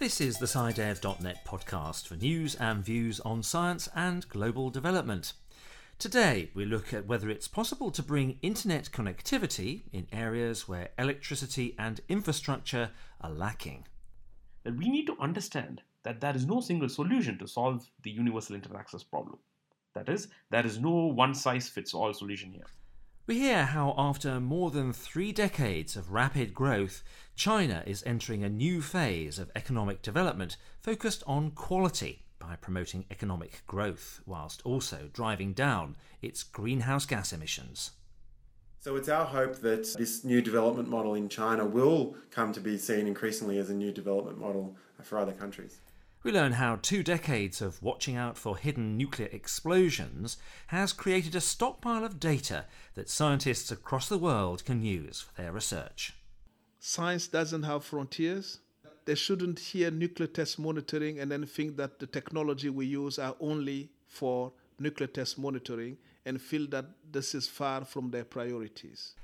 This is the SciDev.net podcast for news and views on science and global development. Today, we look at whether it's possible to bring internet connectivity in areas where electricity and infrastructure are lacking. We need to understand that there is no single solution to solve the universal internet access problem. That is, there is no one size fits all solution here. We hear how, after more than three decades of rapid growth, China is entering a new phase of economic development focused on quality by promoting economic growth whilst also driving down its greenhouse gas emissions. So it's our hope that this new development model in China will come to be seen increasingly as a new development model for other countries. We learn how two decades of watching out for hidden nuclear explosions has created a stockpile of data that scientists across the world can use for their research. Science doesn't have frontiers. They shouldn't hear nuclear test monitoring and then think that the technology we use are only for nuclear test monitoring and feel that this is far from their priorities.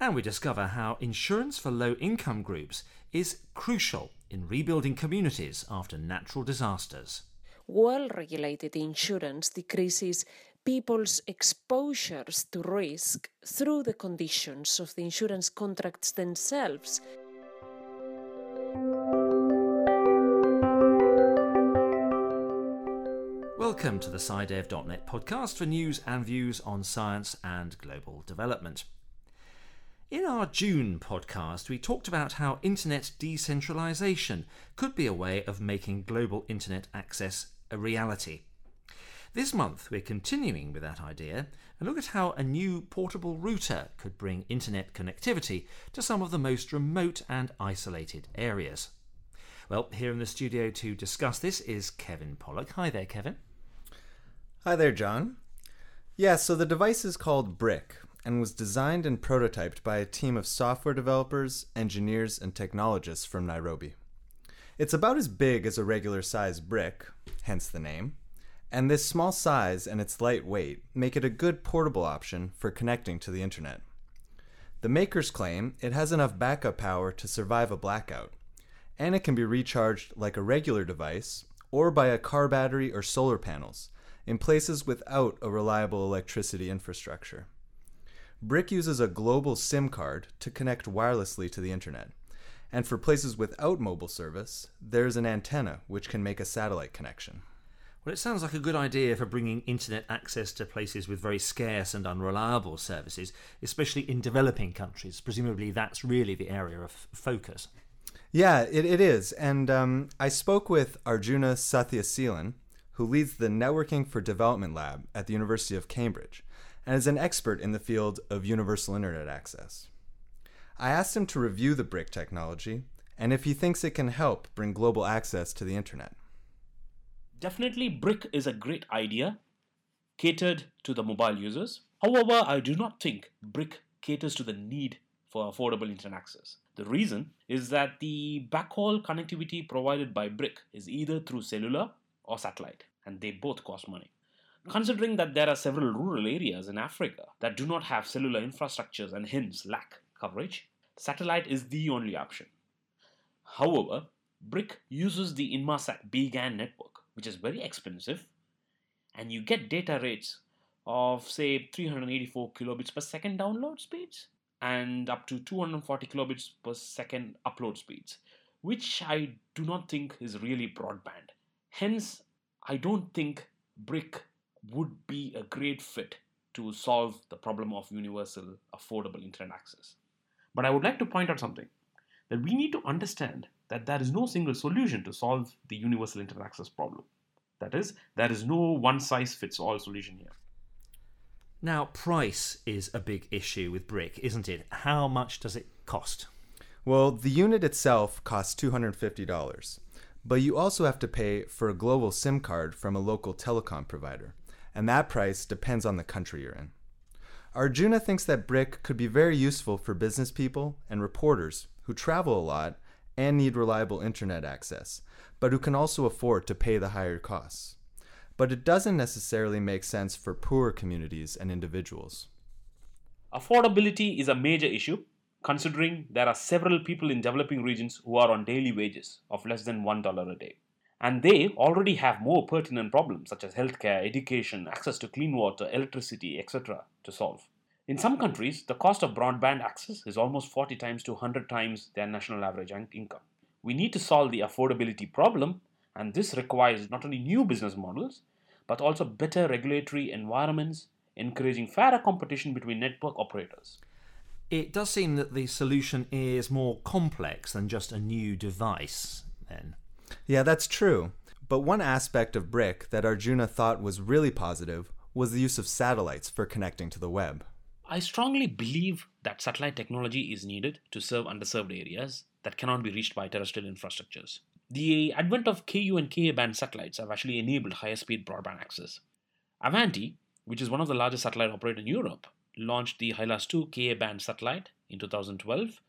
And we discover how insurance for low income groups is crucial in rebuilding communities after natural disasters. Well regulated insurance decreases people's exposures to risk through the conditions of the insurance contracts themselves. Welcome to the SciDev.net podcast for news and views on science and global development. In our June podcast, we talked about how internet decentralization could be a way of making global internet access a reality. This month, we're continuing with that idea and look at how a new portable router could bring internet connectivity to some of the most remote and isolated areas. Well, here in the studio to discuss this is Kevin Pollock. Hi there, Kevin. Hi there, John. Yeah, so the device is called BRCK and was designed and prototyped by a team of software developers, engineers, and technologists from Nairobi. It's about as big as a regular size brick, hence the name, and this small size and its light weight make it a good portable option for connecting to the internet. The makers claim it has enough backup power to survive a blackout, and it can be recharged like a regular device or by a car battery or solar panels in places without a reliable electricity infrastructure. BRCK uses a global SIM card to connect wirelessly to the internet. And for places without mobile service, there's an antenna which can make a satellite connection. Well, it sounds like a good idea for bringing internet access to places with very scarce and unreliable services, especially in developing countries. Presumably, that's really the area of focus. Yeah, it, it is. And um, I spoke with Arjuna Sathyaseelan, who leads the Networking for Development Lab at the University of Cambridge and is an expert in the field of universal internet access. I asked him to review the BRCK technology and if he thinks it can help bring global access to the internet. Definitely, BRCK is a great idea catered to the mobile users. However, I do not think BRCK caters to the need for affordable internet access. The reason is that the backhaul connectivity provided by BRCK is either through cellular or satellite, and they both cost money. Considering that there are several rural areas in Africa that do not have cellular infrastructures and hence lack coverage, satellite is the only option. However, BRCK uses the Inmarsat BGAN network, which is very expensive, and you get data rates of say 384 kilobits per second download speeds and up to 240 kilobits per second upload speeds, which I do not think is really broadband. Hence, I don't think BRCK would be a great fit to solve the problem of universal affordable internet access. But I would like to point out something that we need to understand that there is no single solution to solve the universal internet access problem. That is, there is no one size fits all solution here. Now, price is a big issue with BRCK, isn't it? How much does it cost? Well, the unit itself costs $250, but you also have to pay for a global SIM card from a local telecom provider and that price depends on the country you're in. Arjuna thinks that BRCK could be very useful for business people and reporters who travel a lot and need reliable internet access, but who can also afford to pay the higher costs. But it doesn't necessarily make sense for poor communities and individuals. Affordability is a major issue, considering there are several people in developing regions who are on daily wages of less than $1 a day. And they already have more pertinent problems such as healthcare, education, access to clean water, electricity, etc. to solve. In some countries, the cost of broadband access is almost 40 times to 100 times their national average income. We need to solve the affordability problem, and this requires not only new business models, but also better regulatory environments, encouraging fairer competition between network operators. It does seem that the solution is more complex than just a new device, then. Yeah, that's true. But one aspect of BRCK that Arjuna thought was really positive was the use of satellites for connecting to the web. I strongly believe that satellite technology is needed to serve underserved areas that cannot be reached by terrestrial infrastructures. The advent of Ku and Ka band satellites have actually enabled higher speed broadband access. Avanti, which is one of the largest satellite operators in Europe, launched the Hylas 2 Ka band satellite in 2012,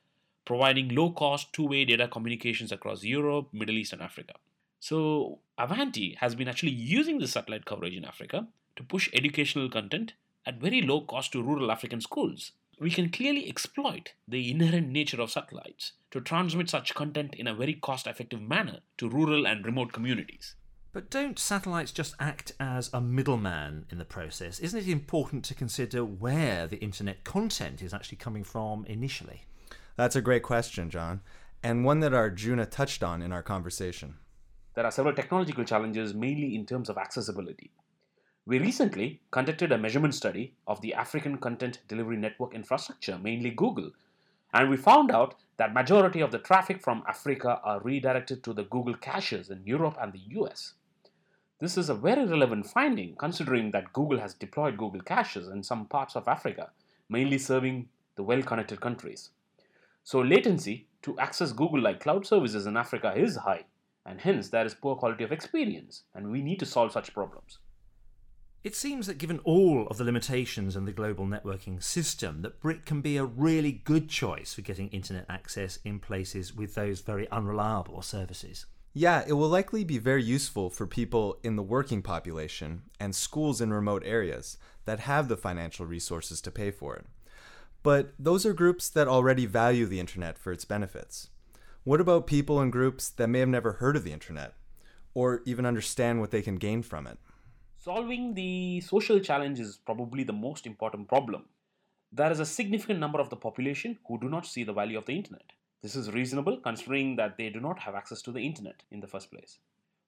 providing low cost two way data communications across Europe, Middle East, and Africa. So, Avanti has been actually using the satellite coverage in Africa to push educational content at very low cost to rural African schools. We can clearly exploit the inherent nature of satellites to transmit such content in a very cost effective manner to rural and remote communities. But don't satellites just act as a middleman in the process? Isn't it important to consider where the internet content is actually coming from initially? That's a great question, John, and one that Arjuna touched on in our conversation. There are several technological challenges, mainly in terms of accessibility. We recently conducted a measurement study of the African content delivery network infrastructure, mainly Google, and we found out that majority of the traffic from Africa are redirected to the Google caches in Europe and the US. This is a very relevant finding considering that Google has deployed Google caches in some parts of Africa, mainly serving the well-connected countries. So latency to access Google like cloud services in Africa is high, and hence there is poor quality of experience, and we need to solve such problems. It seems that given all of the limitations in the global networking system, that BRCK can be a really good choice for getting internet access in places with those very unreliable services. Yeah, it will likely be very useful for people in the working population and schools in remote areas that have the financial resources to pay for it. But those are groups that already value the internet for its benefits. What about people and groups that may have never heard of the internet or even understand what they can gain from it? Solving the social challenge is probably the most important problem. There is a significant number of the population who do not see the value of the internet. This is reasonable considering that they do not have access to the internet in the first place.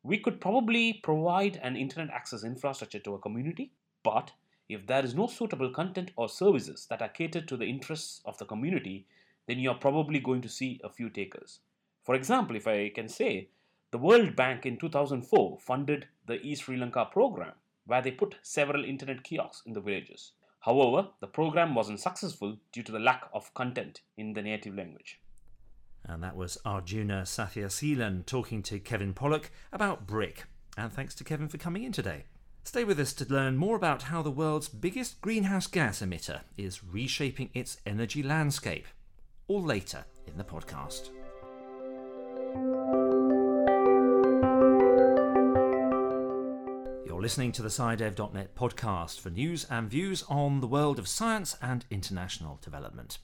We could probably provide an internet access infrastructure to a community, but if there is no suitable content or services that are catered to the interests of the community, then you are probably going to see a few takers. For example, if I can say, the World Bank in 2004 funded the e-Sri Lanka program, where they put several internet kiosks in the villages. However, the program wasn't successful due to the lack of content in the native language. And that was Arjuna Sathyaseelan talking to Kevin Pollock about BRCK. And thanks to Kevin for coming in today. Stay with us to learn more about how the world's biggest greenhouse gas emitter is reshaping its energy landscape. All later in the podcast. You're listening to the SciDev.net podcast for news and views on the world of science and international development.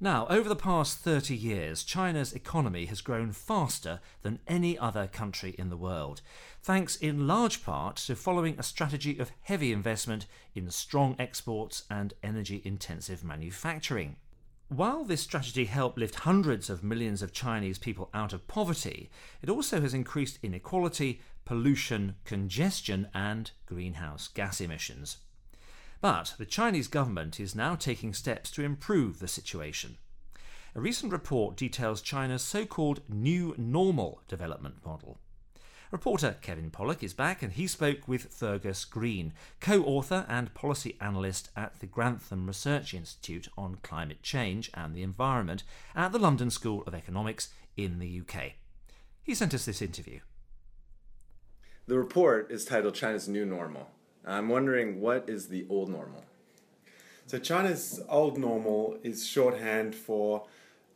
Now, over the past 30 years, China's economy has grown faster than any other country in the world, thanks in large part to following a strategy of heavy investment in strong exports and energy intensive manufacturing. While this strategy helped lift hundreds of millions of Chinese people out of poverty, it also has increased inequality, pollution, congestion, and greenhouse gas emissions. But the Chinese government is now taking steps to improve the situation. A recent report details China's so called New Normal development model. Reporter Kevin Pollock is back and he spoke with Fergus Green, co author and policy analyst at the Grantham Research Institute on Climate Change and the Environment at the London School of Economics in the UK. He sent us this interview. The report is titled China's New Normal. I'm wondering what is the old normal? So, China's old normal is shorthand for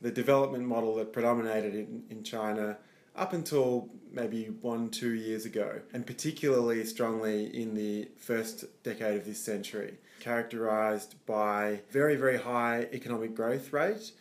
the development model that predominated in, in China up until maybe one, two years ago, and particularly strongly in the first decade of this century, characterized by very, very high economic growth rate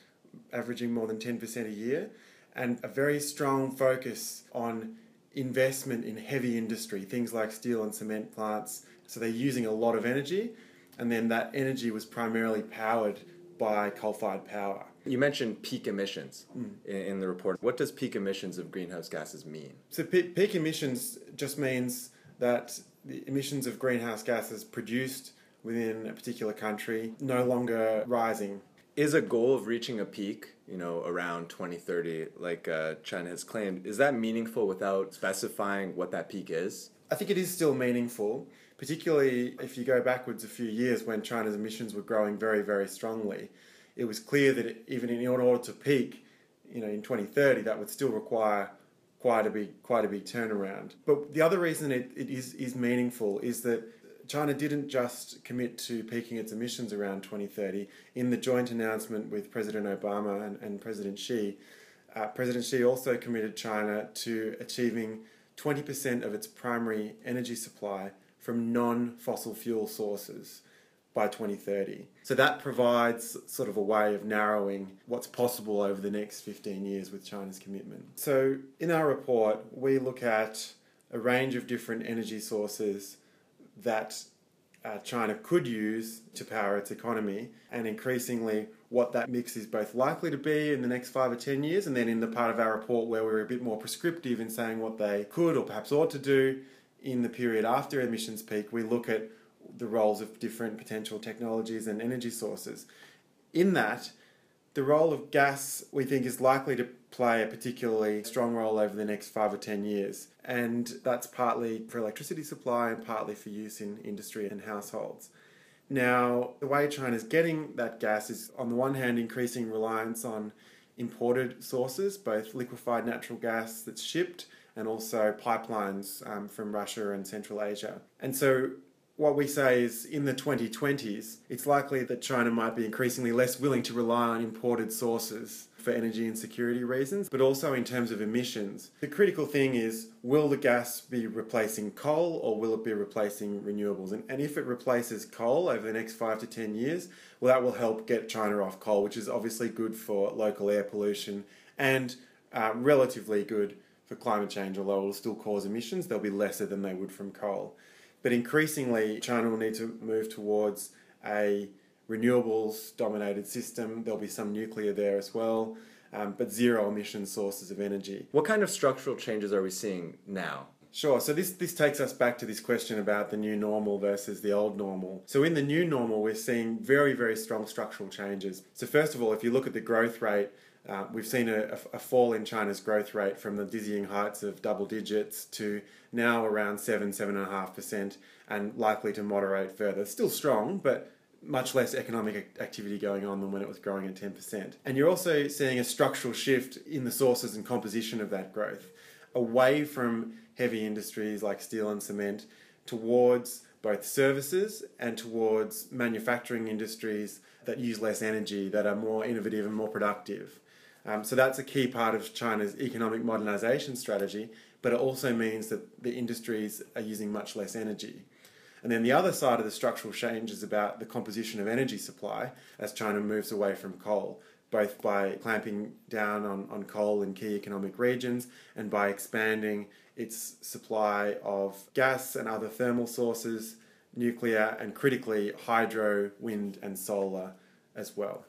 averaging more than 10% a year, and a very strong focus on investment in heavy industry, things like steel and cement plants. So they're using a lot of energy, and then that energy was primarily powered by coal fired power. You mentioned peak emissions in, in the report. What does peak emissions of greenhouse gases mean? So pe- peak emissions just means that the emissions of greenhouse gases produced within a particular country no longer rising. Is a goal of reaching a peak, you know, around 2030, like uh, China has claimed, is that meaningful without specifying what that peak is? I think it is still meaningful, particularly if you go backwards a few years when China's emissions were growing very, very strongly. It was clear that even in order to peak, you know, in 2030, that would still require quite a big, quite a big turnaround. But the other reason it, it is, is meaningful is that China didn't just commit to peaking its emissions around 2030. In the joint announcement with President Obama and, and President Xi, uh, President Xi also committed China to achieving 20% of its primary energy supply from non fossil fuel sources by 2030. So that provides sort of a way of narrowing what's possible over the next 15 years with China's commitment. So in our report, we look at a range of different energy sources that uh, China could use to power its economy, and increasingly what that mix is both likely to be in the next five or ten years, and then in the part of our report where we're a bit more prescriptive in saying what they could or perhaps ought to do in the period after emissions peak, we look at the roles of different potential technologies and energy sources. In that, the role of gas we think is likely to play a particularly strong role over the next five or ten years, and that's partly for electricity supply and partly for use in industry and households. Now, the way China's getting that gas is, on the one hand, increasing reliance on imported sources, both liquefied natural gas that's shipped and also pipelines um, from Russia and Central Asia. And so what we say is in the 2020s, it's likely that China might be increasingly less willing to rely on imported sources for energy and security reasons, but also in terms of emissions. The critical thing is will the gas be replacing coal or will it be replacing renewables? And, and if it replaces coal over the next five to 10 years, well, that will help get China off coal, which is obviously good for local air pollution and uh, relatively good for climate change, although it will still cause emissions, they'll be lesser than they would from coal. But increasingly, China will need to move towards a renewables dominated system. There'll be some nuclear there as well, um, but zero emission sources of energy. What kind of structural changes are we seeing now? Sure. So this this takes us back to this question about the new normal versus the old normal. So in the new normal, we're seeing very very strong structural changes. So first of all, if you look at the growth rate, uh, we've seen a, a, fall in China's growth rate from the dizzying heights of double digits to now around seven seven and a half percent, and likely to moderate further. Still strong, but much less economic activity going on than when it was growing at 10%. And you're also seeing a structural shift in the sources and composition of that growth away from heavy industries like steel and cement towards both services and towards manufacturing industries that use less energy, that are more innovative and more productive. Um, so that's a key part of China's economic modernization strategy, but it also means that the industries are using much less energy. And then the other side of the structural change is about the composition of energy supply as China moves away from coal, both by clamping down on, on coal in key economic regions and by expanding its supply of gas and other thermal sources, nuclear, and critically hydro, wind, and solar as well.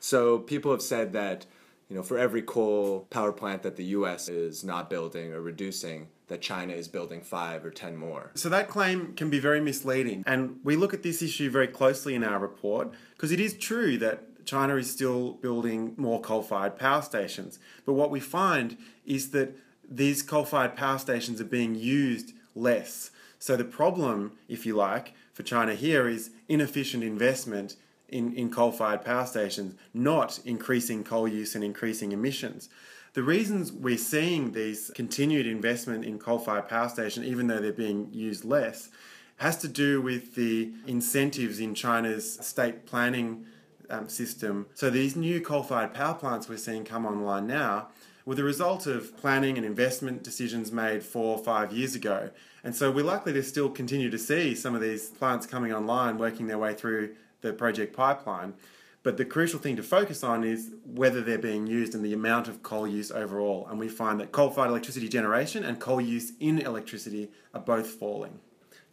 So people have said that you know, for every coal power plant that the US is not building or reducing, that China is building five or ten more. So that claim can be very misleading. And we look at this issue very closely in our report because it is true that China is still building more coal fired power stations. But what we find is that these coal fired power stations are being used less. So the problem, if you like, for China here is inefficient investment in, in coal fired power stations, not increasing coal use and increasing emissions. The reasons we're seeing these continued investment in coal fired power stations, even though they're being used less, has to do with the incentives in China's state planning um, system. So these new coal fired power plants we're seeing come online now were the result of planning and investment decisions made four or five years ago. And so we're likely to still continue to see some of these plants coming online, working their way through the project pipeline. But the crucial thing to focus on is whether they're being used and the amount of coal use overall. And we find that coal fired electricity generation and coal use in electricity are both falling.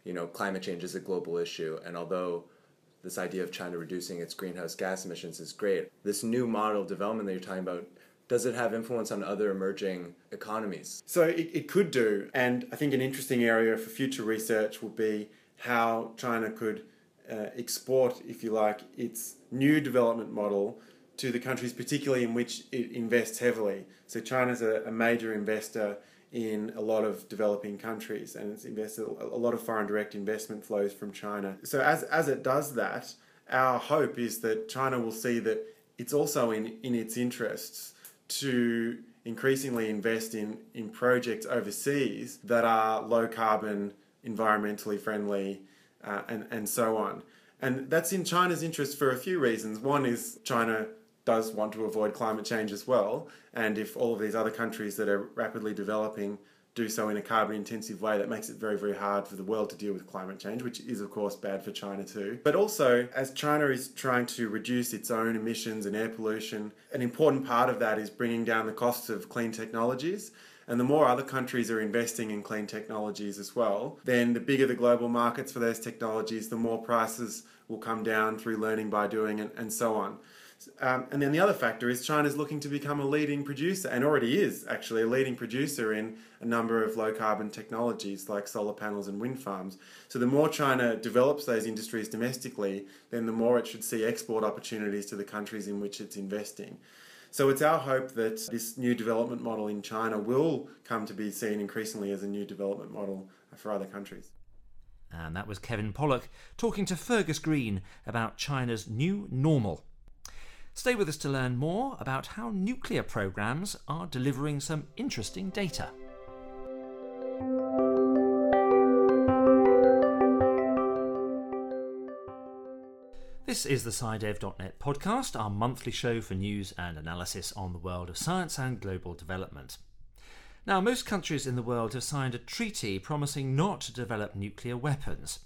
You know, climate change is a global issue, and although this idea of China reducing its greenhouse gas emissions is great, this new model development that you're talking about does it have influence on other emerging economies? So it, it could do, and I think an interesting area for future research will be how China could uh, export, if you like, its new development model to the countries, particularly in which it invests heavily. So China's a, a major investor in a lot of developing countries, and it's invested a lot of foreign direct investment flows from China. So as as it does that, our hope is that China will see that it's also in in its interests to increasingly invest in in projects overseas that are low carbon, environmentally friendly, uh, and, and so on. And that's in China's interest for a few reasons. One is China does want to avoid climate change as well. And if all of these other countries that are rapidly developing do so in a carbon intensive way, that makes it very, very hard for the world to deal with climate change, which is, of course, bad for China too. But also, as China is trying to reduce its own emissions and air pollution, an important part of that is bringing down the costs of clean technologies. And the more other countries are investing in clean technologies as well, then the bigger the global markets for those technologies, the more prices will come down through learning by doing and, and so on. Um, and then the other factor is China's looking to become a leading producer, and already is actually a leading producer in a number of low carbon technologies like solar panels and wind farms. So the more China develops those industries domestically, then the more it should see export opportunities to the countries in which it's investing. So it's our hope that this new development model in China will come to be seen increasingly as a new development model for other countries. And that was Kevin Pollock talking to Fergus Green about China's new normal. Stay with us to learn more about how nuclear programs are delivering some interesting data. This is the SciDev.net podcast, our monthly show for news and analysis on the world of science and global development. Now, most countries in the world have signed a treaty promising not to develop nuclear weapons.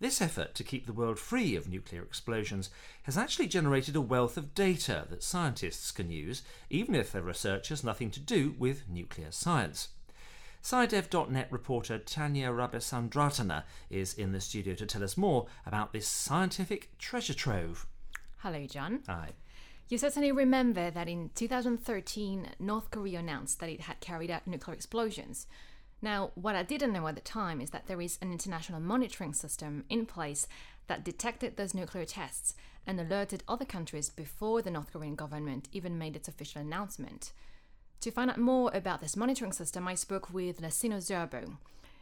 This effort to keep the world free of nuclear explosions has actually generated a wealth of data that scientists can use, even if their research has nothing to do with nuclear science. SciDev.net reporter Tanya Rabesandratana is in the studio to tell us more about this scientific treasure trove. Hello, John. Hi. You certainly remember that in 2013, North Korea announced that it had carried out nuclear explosions. Now, what I didn't know at the time is that there is an international monitoring system in place that detected those nuclear tests and alerted other countries before the North Korean government even made its official announcement. To find out more about this monitoring system, I spoke with Lassina Zerbo.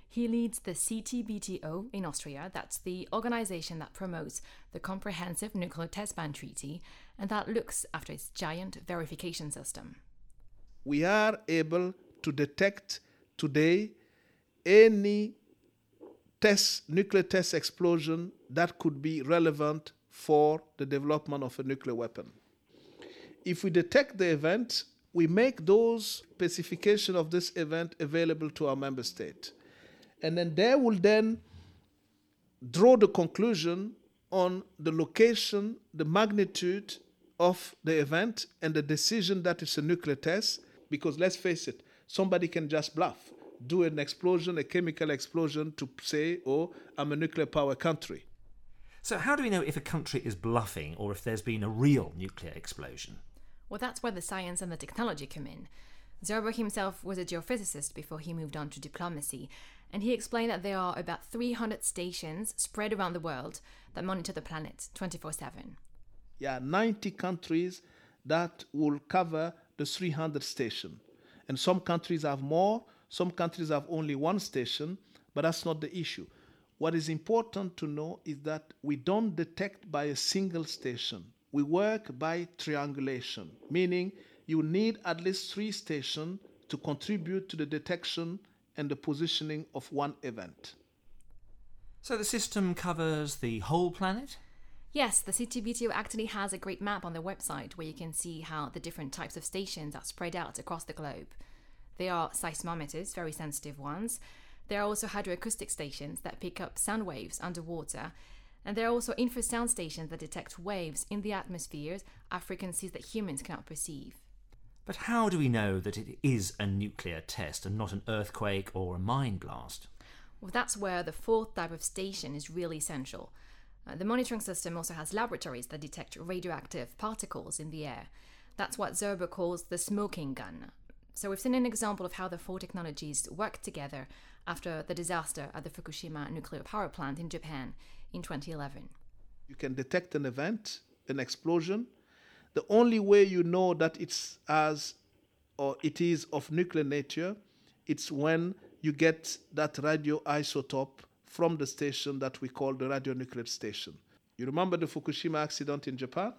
He leads the CTBTO in Austria, that's the organization that promotes the Comprehensive Nuclear Test Ban Treaty and that looks after its giant verification system. We are able to detect today any test, nuclear test explosion that could be relevant for the development of a nuclear weapon. If we detect the event, we make those specification of this event available to our member state. And then they will then draw the conclusion on the location, the magnitude of the event, and the decision that it's a nuclear test. Because let's face it, somebody can just bluff, do an explosion, a chemical explosion, to say, oh, I'm a nuclear power country. So, how do we know if a country is bluffing or if there's been a real nuclear explosion? Well, that's where the science and the technology come in. Zerbo himself was a geophysicist before he moved on to diplomacy, and he explained that there are about 300 stations spread around the world that monitor the planet 24 7. Yeah, 90 countries that will cover the 300 station. And some countries have more, some countries have only one station, but that's not the issue. What is important to know is that we don't detect by a single station we work by triangulation, meaning you need at least three stations to contribute to the detection and the positioning of one event. So the system covers the whole planet? Yes, the CTBTO actually has a great map on their website where you can see how the different types of stations are spread out across the globe. They are seismometers, very sensitive ones. There are also hydroacoustic stations that pick up sound waves underwater And there are also infrasound stations that detect waves in the atmosphere at frequencies that humans cannot perceive. But how do we know that it is a nuclear test and not an earthquake or a mine blast? Well, that's where the fourth type of station is really essential. Uh, the monitoring system also has laboratories that detect radioactive particles in the air. That's what Zerbo calls the smoking gun. So we've seen an example of how the four technologies work together after the disaster at the Fukushima nuclear power plant in Japan in 2011. You can detect an event, an explosion. The only way you know that it's as or it is of nuclear nature, it's when you get that radioisotope from the station that we call the radionuclide station. You remember the Fukushima accident in Japan?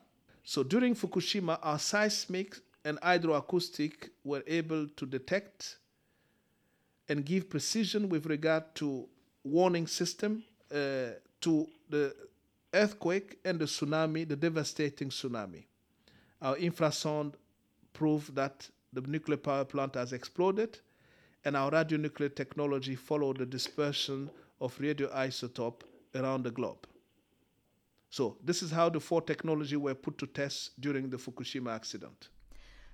So during Fukushima, our seismic and hydroacoustic were able to detect and give precision with regard to warning system uh, to the earthquake and the tsunami, the devastating tsunami. Our infrasound proved that the nuclear power plant has exploded, and our radionuclear technology followed the dispersion of radioisotope around the globe. So this is how the four technology were put to test during the Fukushima accident.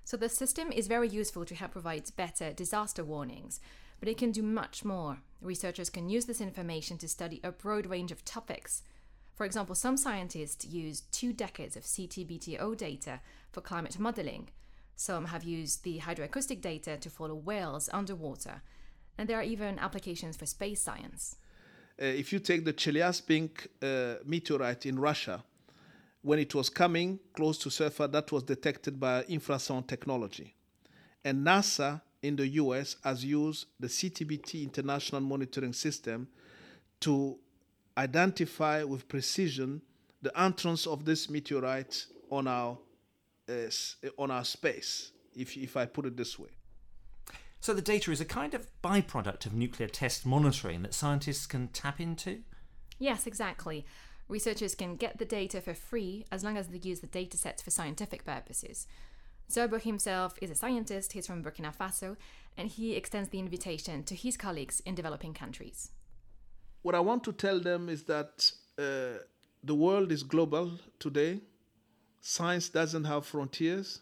So the system is very useful to help provide better disaster warnings, but it can do much more. Researchers can use this information to study a broad range of topics. For example, some scientists use two decades of CTBTO data for climate modeling. Some have used the hydroacoustic data to follow whales underwater. And there are even applications for space science. Uh, if you take the Chelyabinsk uh, meteorite in Russia, when it was coming close to surface, that was detected by infrasound technology. And NASA in the US has used the CTBT International Monitoring System to identify with precision the entrance of this meteorite on our uh, on our space, if, if I put it this way. So the data is a kind of byproduct of nuclear test monitoring that scientists can tap into? Yes, exactly. Researchers can get the data for free as long as they use the datasets for scientific purposes. Zerbo himself is a scientist, he's from Burkina Faso, and he extends the invitation to his colleagues in developing countries. What I want to tell them is that uh, the world is global today, science doesn't have frontiers,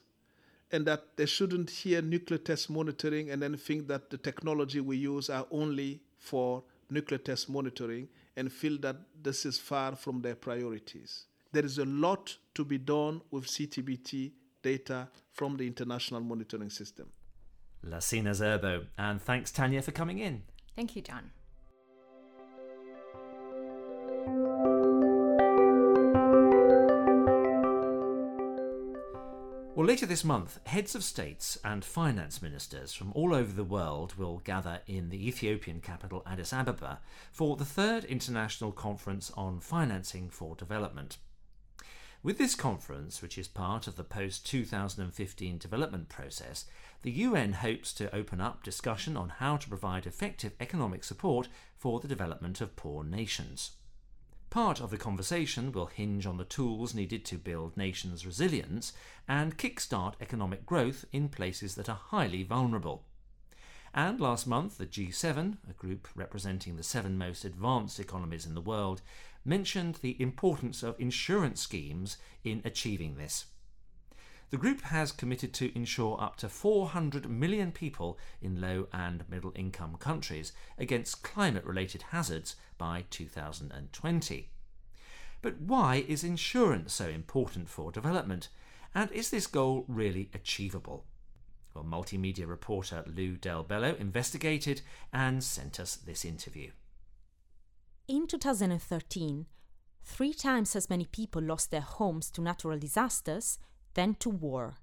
and that they shouldn't hear nuclear test monitoring and then think that the technology we use are only for nuclear test monitoring and feel that this is far from their priorities. There is a lot to be done with CTBT data from the international monitoring system. Lassina Zerbo, and thanks Tanya for coming in. Thank you, John. Well, later this month, heads of states and finance ministers from all over the world will gather in the Ethiopian capital Addis Ababa for the third International Conference on Financing for Development. With this conference, which is part of the post 2015 development process, the UN hopes to open up discussion on how to provide effective economic support for the development of poor nations. Part of the conversation will hinge on the tools needed to build nations' resilience and kickstart economic growth in places that are highly vulnerable. And last month, the G7, a group representing the seven most advanced economies in the world, mentioned the importance of insurance schemes in achieving this. The group has committed to insure up to 400 million people in low and middle income countries against climate related hazards by 2020. But why is insurance so important for development? And is this goal really achievable? Well, multimedia reporter Lou Del Bello investigated and sent us this interview. In 2013, three times as many people lost their homes to natural disasters than to war.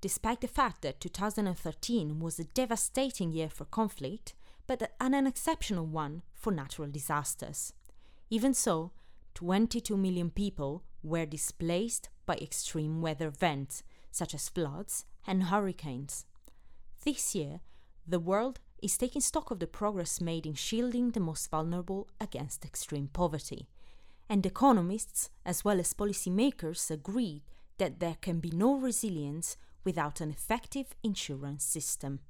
Despite the fact that 2013 was a devastating year for conflict, but an unexceptional one for natural disasters. Even so, 22 million people were displaced by extreme weather events, such as floods and hurricanes. This year, the world is taking stock of the progress made in shielding the most vulnerable against extreme poverty. And economists, as well as policymakers, agreed that there can be no resilience without an effective insurance system.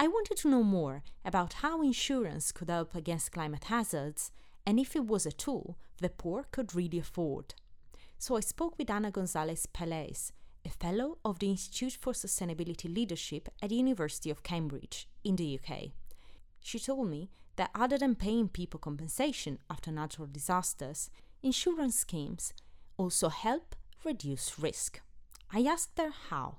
I wanted to know more about how insurance could help against climate hazards and if it was a tool the poor could really afford. So I spoke with Ana Gonzalez Pelaez, a fellow of the Institute for Sustainability Leadership at the University of Cambridge in the UK. She told me that other than paying people compensation after natural disasters, insurance schemes also help reduce risk. I asked her how.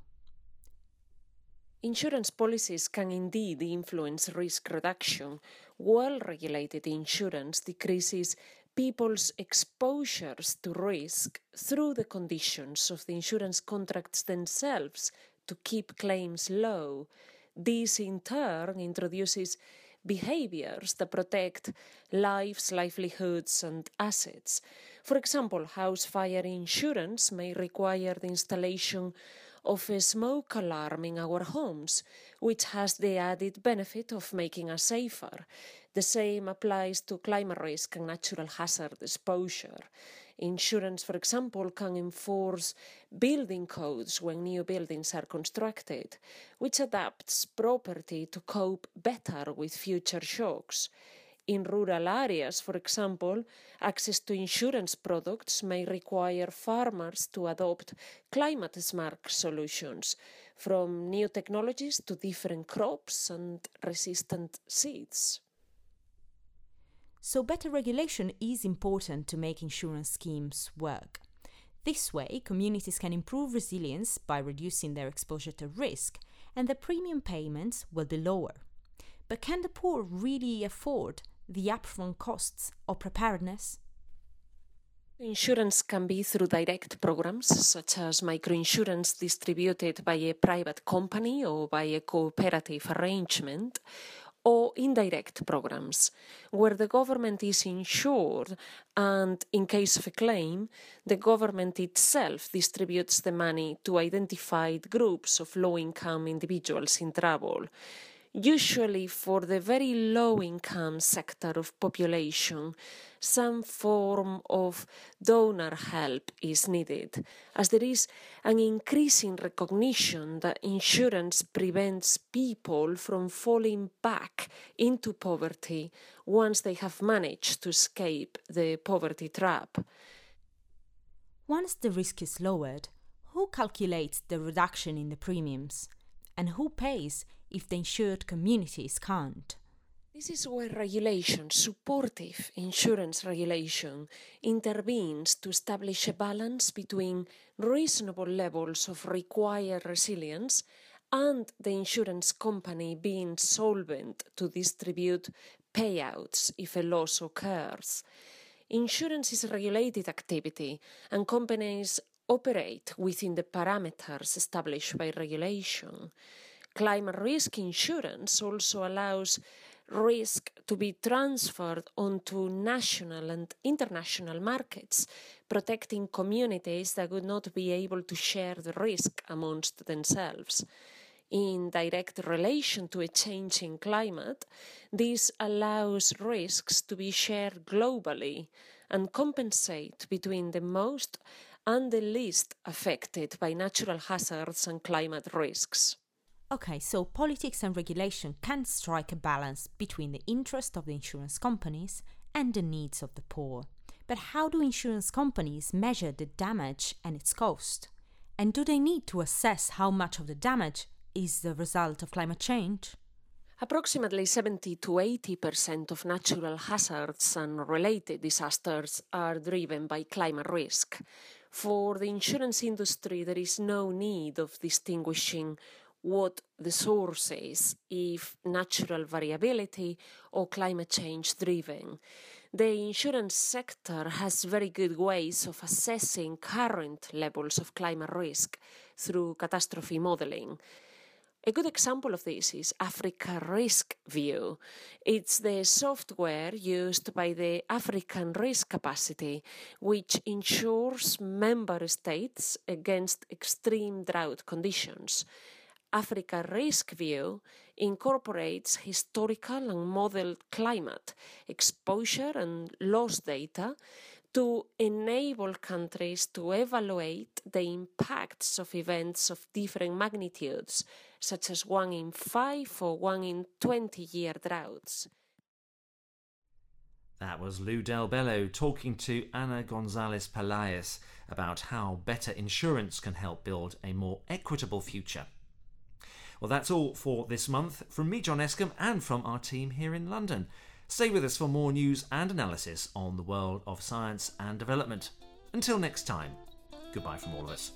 Insurance policies can indeed influence risk reduction. Well regulated insurance decreases people's exposures to risk through the conditions of the insurance contracts themselves to keep claims low. This in turn introduces behaviors that protect lives, livelihoods, and assets. For example, house fire insurance may require the installation of a smoke alarm in our homes, which has the added benefit of making us safer. The same applies to climate risk and natural hazard exposure. Insurance, for example, can enforce building codes when new buildings are constructed, which adapts property to cope better with future shocks. In rural areas, for example, access to insurance products may require farmers to adopt climate smart solutions, from new technologies to different crops and resistant seeds. So, better regulation is important to make insurance schemes work. This way, communities can improve resilience by reducing their exposure to risk, and the premium payments will be lower. But can the poor really afford the upfront costs of preparedness? Insurance can be through direct programs, such as microinsurance distributed by a private company or by a cooperative arrangement, or indirect programs, where the government is insured and, in case of a claim, the government itself distributes the money to identified groups of low income individuals in trouble usually for the very low income sector of population, some form of donor help is needed, as there is an increasing recognition that insurance prevents people from falling back into poverty once they have managed to escape the poverty trap. Once the risk is lowered, who calculates the reduction in the premiums? And who pays if the insured communities can't. This is where regulation, supportive insurance regulation, intervenes to establish a balance between reasonable levels of required resilience and the insurance company being solvent to distribute payouts if a loss occurs. Insurance is a regulated activity, and companies operate within the parameters established by regulation climate risk insurance also allows risk to be transferred onto national and international markets, protecting communities that would not be able to share the risk amongst themselves. In direct relation to a changing climate, this allows risks to be shared globally and compensate between the most and the least affected by natural hazards and climate risks. Okay, so politics and regulation can strike a balance between the interest of the insurance companies and the needs of the poor. But how do insurance companies measure the damage and its cost? And do they need to assess how much of the damage is the result of climate change? Approximately 70 to 80% of natural hazards and related disasters are driven by climate risk. For the insurance industry, there is no need of distinguishing what the source is, if natural variability or climate change driven. The insurance sector has very good ways of assessing current levels of climate risk through catastrophe modeling. A good example of this is Africa Risk View. It's the software used by the African Risk Capacity, which insures member states against extreme drought conditions. Africa Risk View incorporates historical and modeled climate, exposure, and loss data to enable countries to evaluate the impacts of events of different magnitudes, such as 1 in 5 or 1 in 20 year droughts. That was Lou Del Bello talking to Ana Gonzalez Pelaez about how better insurance can help build a more equitable future. Well, that's all for this month from me, John Escombe, and from our team here in London. Stay with us for more news and analysis on the world of science and development. Until next time, goodbye from all of us.